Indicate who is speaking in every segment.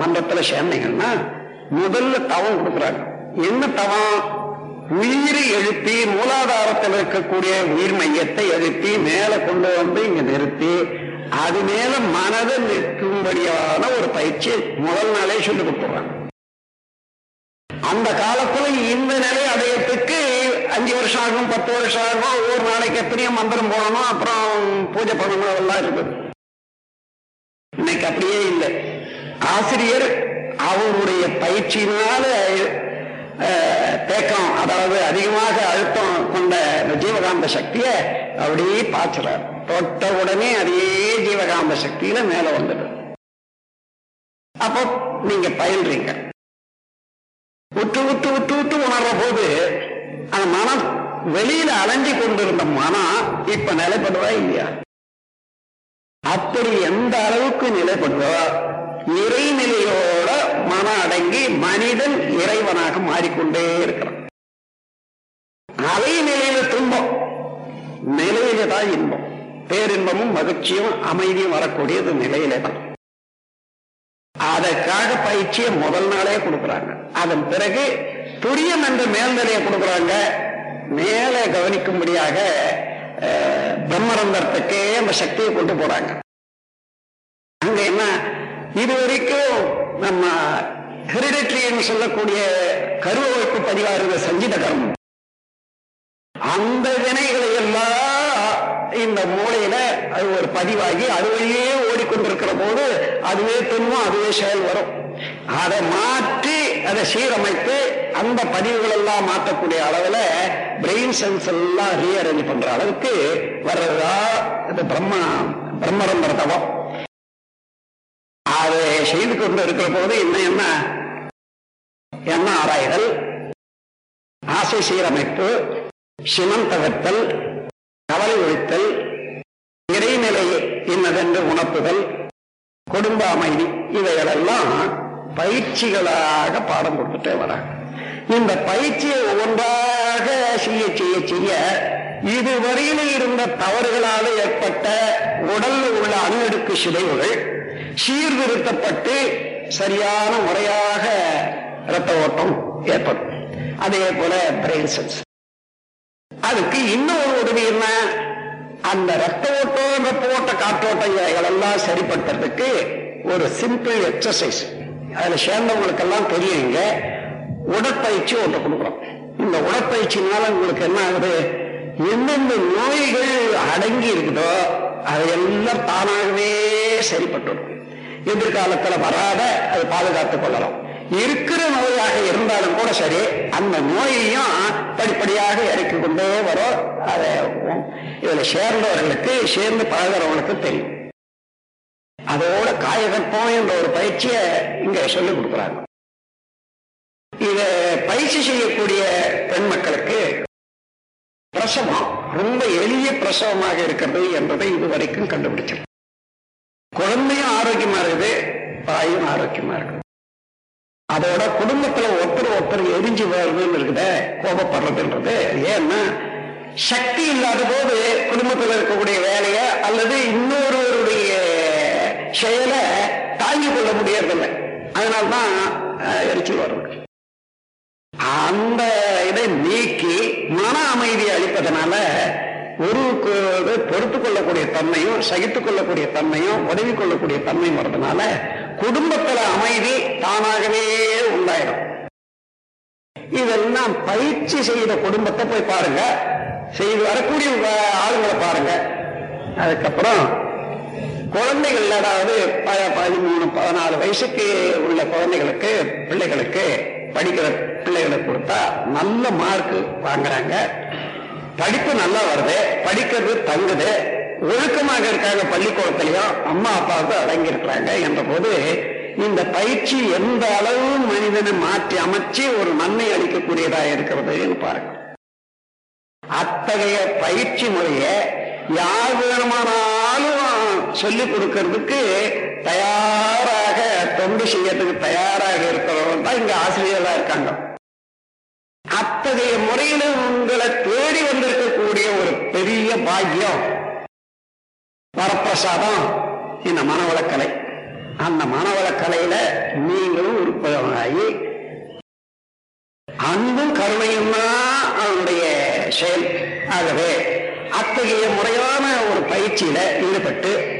Speaker 1: மன்றத்துல சேர்ந்தீங்கன்னா முதல்ல தவம் கொடுக்குறாங்க என்ன தவம்? உயிரை எழுப்பி மூலாதாரத்தில் இருக்கக்கூடிய உயிர் மையத்தை எழுப்பி மேல கொண்டு வந்து இங்க நிறுத்தி அது மேல மனதை நிற்கும்படியான ஒரு பயிற்சி முதல் நாளே சொல்லி கொடுத்துறாங்க அந்த காலத்துல இந்த நிலை அடையத்துக்கு அஞ்சு வருஷம் ஆகும் பத்து வருஷம் ஆகும் ஒவ்வொரு நாளைக்கு எத்தனையோ மந்திரம் போடணும் அப்புறம் பூஜை பண்ணணும் அதெல்லாம் இருக்குது. இன்னைக்கு அப்படியே இல்லை. ஆசிரியர் அவருடைய பயிற்சியினால அஹ், தேக்கம் அதாவது அதிகமாக அழுத்தம் கொண்ட இந்த ஜீவகாந்த சக்தியை அப்படியே பாய்ச்சுறார் தொட்ட உடனே அதே ஜீவகாந்த சக்தியில மேல வந்துடும் அப்போ நீங்க பயில்றீங்க. உற்று உற்று உற்று உற்று உணர்ற போது அந்த மனம் வெளியில அலைஞ்சு கொண்டிருந்த மனம் இப்ப நிலைப்படுவா இல்லையா? அப்படி எந்த அளவுக்கு நிலைப்படுவா? இறைநிலையோட மனம் அடங்கி மனிதன் இறைவனாக மாறிக்கொண்டே இருக்கிறான். அலைநிலையில துன்பம் நிலையில தான் இன்பம். பேரின்பமும் மகிழ்ச்சியும் அமைதியும் வரக்கூடியது நிலையில தான். அதற்காக பயிற்சியை முதல் நாளே கொடுக்குறாங்க. அதன் பிறகு துரியம் என்ற மேல்நிலையை கொடுக்குறாங்க. மேலே கவனிக்கும்படியாக பிரம்மரந்தத்துக்கே அந்த சக்தியை கொண்டு போறாங்க. அங்க என்ன? இது வரைக்கும் நம்ம ஹெரிடேட்டரின்னு சொல்லக்கூடிய கருவமைப்பு பதிவா இருந்த சஞ்சித கர்மம் அந்த வினைகளை எல்லாம் இந்த மூளையில அது ஒரு பதிவாகி அது வழியே ஓடிக்கொண்டிருக்கிற போது அதுவே துன்பம் அதுவே செயல் வரும். அதை மாற்றி அதை சீரமைத்து அந்த பதிவுகள் எல்லாம் மாற்றக்கூடிய அளவுல பிரெயின் சென்ஸ் எல்லாம் ரீஅரேஞ்ச் பண்ற அளவுக்கு வர்றதா இந்த பிரம்ம பிரம்மரம்பர தவம் செய்து கொண்டு இருக்கிற போது என்ன என்ன? என்ன ஆராய்தல் ஆசை சீரமைப்பு சினம் தவிர்த்தல் கவலை ஒழித்தல் இறைநிலை இன்னதென்று உணர்த்துதல் குடும்ப அமைதி இவைகளெல்லாம் பயிற்சிகளாக பாடம் கொடுத்துட்டே வராங்க. இந்த பயிற்சியை ஒவ்வொன்றாக செய்ய செய்ய செய்ய இதுவரையில இருந்த தவறுகளால் ஏற்பட்ட உடல் உள்ள அணுவடுக்கு சிதைவுகள் சீர்திருத்தப்பட்டு சரியான முறையாக இரத்த ஓட்டம் ஏற்படும். அதே போல பிரெயின் செல்ஸ் அதுக்கு இன்னொரு உதவி என்ன? அந்த ரத்த ஓட்டம் ரத்த ஓட்ட காற்றோட்டம் இவைகளெல்லாம் சரிப்படுத்துறதுக்கு ஒரு சிம்பிள் எக்ஸசைஸ் அதுல சேர்ந்தவங்களுக்கெல்லாம் தெரியுங்க உடற்பயிற்சி ஒன்று கொடுக்குறோம் இந்த உடற்பயிற்சினால உங்களுக்கு என்ன ஆகுது? எந்தெந்த நோய்கள் அடங்கி இருக்குதோ அதையெல்லாம் தானாகவே சரிப்பட்டுடும். எதிர்காலத்துல வராத அதை பாதுகாத்துக் கொள்ளலாம் இருக்கிற நோயாக இருந்தாலும் கூட சரி அந்த நோயையும் படிப்படியாக இறக்கி கொண்டே வரும். அதை இதுல சேர்ந்தவர்களுக்கு சேர்ந்து பழகிறவங்களுக்கு தெரியும். அதோட காயகற்பம் என்ற ஒரு பயிற்சியை இங்க சொல்லிக் கொடுக்குறாங்க. இத பயிற்சி செய்யக்கூடிய பெண் மக்களுக்கு பிரசவம் ரொம்ப எளிய பிரசவமாக இருக்கிறது என்பதை இதுவரைக்கும் கண்டுபிடிச்சிருக்கு குழந்தையும் ஆரோக்கியமா இருக்குது தாயும் ஆரோக்கியமா இருக்குது. அதோட குடும்பத்துல ஒருத்தர் ஒருத்தர் எரிஞ்சு வருதுன்னு இருக்குத கோபப்படுறதுன்றது. ஏன்னா சக்தி இல்லாத போது குடும்பத்தில் இருக்கக்கூடிய வேலையை அல்லது இன்னொருவருடைய செயலை தாங்கிக் கொள்ள முடியறதில்லை. அதனால்தான் எரிச்சல் வருது அந்த இதை நீக்கி மன அமைதியை அளிப்பதனால ஒரு பொறுத்து கொள்ளக்கூடிய தன்மையும் சகித்துக் கொள்ளக்கூடிய தன்மையும் உதவி கொள்ளக்கூடிய தன்மையும் வர்றதுனால குடும்பத்துல அமைதி தானாகவே உண்டாயிடும். இதெல்லாம் பயிற்சி செய்த குடும்பத்தை போய் பாருங்க. செய்து வரக்கூடிய ஆளுங்களை பாருங்க. அதுக்கப்புறம் குழந்தைகள் அதாவது ப- பதிமூணு பதினாலு வயசுக்கு உள்ள குழந்தைகளுக்கு பிள்ளைகளுக்கு படிக்கிற பிள்ளைகளுக்கு கொடுத்தா நல்ல மார்க் வாங்குறாங்க. படிப்பு நல்லா வருது. படிக்கிறது தங்குது. ஒழுக்கமாக இருக்காங்க பள்ளிக்கூடத்திலையும் அம்மா அப்பாவுக்கு அடங்கி இருக்கிறாங்க என்ற போது இந்த பயிற்சி எந்த அளவு மனிதனை மாற்றி அமைச்சு ஒரு நன்மை அளிக்கக்கூடியதா இருக்கிறதுன்னு பாருங்க. அத்தகைய பயிற்சி முறைய யார் வேணுமானாலும் சொல்லிக் கொடுக்கறதுக்கு தயாராக தொண்டு செய்யறதுக்கு தயாராக இருக்கிறவங்க தான் இங்க ஆசிரியர்களா இருக்காங்க. அத்தகைய முறையில உங்களை தேடி வந்திருக்கக்கூடிய ஒரு பெரிய பாக்கியம். வரப்பிரசாதம். இந்த மனவளக்கலை. அந்த மனவளக்கலையில நீங்களும் உறுப்பினராகி அன்பும் கருணையும் தான் அவனுடைய செயல். ஆகவே அத்தகைய முறையான ஒரு பயிற்சியில ஈடுபட்டு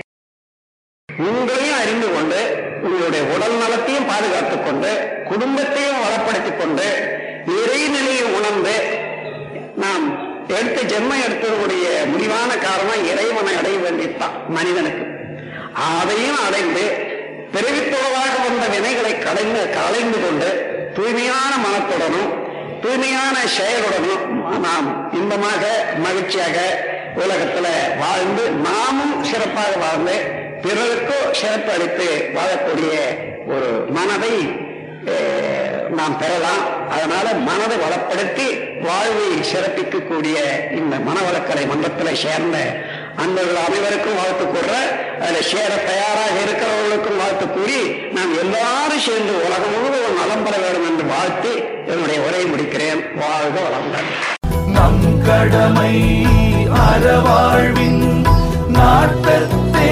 Speaker 1: உங்களையும் அறிந்து கொண்டு உங்களுடைய உடல் நலத்தையும் பாதுகாத்துக் கொண்டு குடும்பத்தையும் வளப்படுத்திக் கொண்டு இறைநிலையை உணர்ந்து நாம் எடுத்த ஜென்மம் எடுத்ததுடைய முடிவான காரணம் இறைவனை அடைய வேண்டியதுதான் மனிதனுக்கு. அதையும் அடைந்து பிறவித்தொடராக வந்த வினைகளை கலைந்து கலைந்து கொண்டு தூய்மையான மனத்துடனும் தூய்மையான செயலுடனும் நாம் இன்பமாக மகிழ்ச்சியாக உலகத்துல வாழ்ந்து நாமும் சிறப்பாக வாழ்ந்து பிறருக்கோ சிறப்பு அளித்து வாழக்கூடிய ஒரு மனதை நாம் பெறலாம். அதனால மனதை வளப்படுத்தி வாழ்வை சிறப்பிக்கக்கூடிய இந்த மனவளக்கலை மன்றத்தில் சேர்ந்த அன்பர்கள் அனைவருக்கும் வாழ்த்து கூற அதில் சேர தயாராக இருக்கிறவர்களுக்கும் வாழ்த்து கூறி நாம் எல்லாரும் சேர்ந்து உலகம் முழுவதும் நலம் பெற வேண்டும் என்று வாழ்த்தி என்னுடைய உரையை முடிக்கிறேன். வாழ்க வளமுடன்.
Speaker 2: நம் கடமை அறவாழ்வின் நாட்டத்தே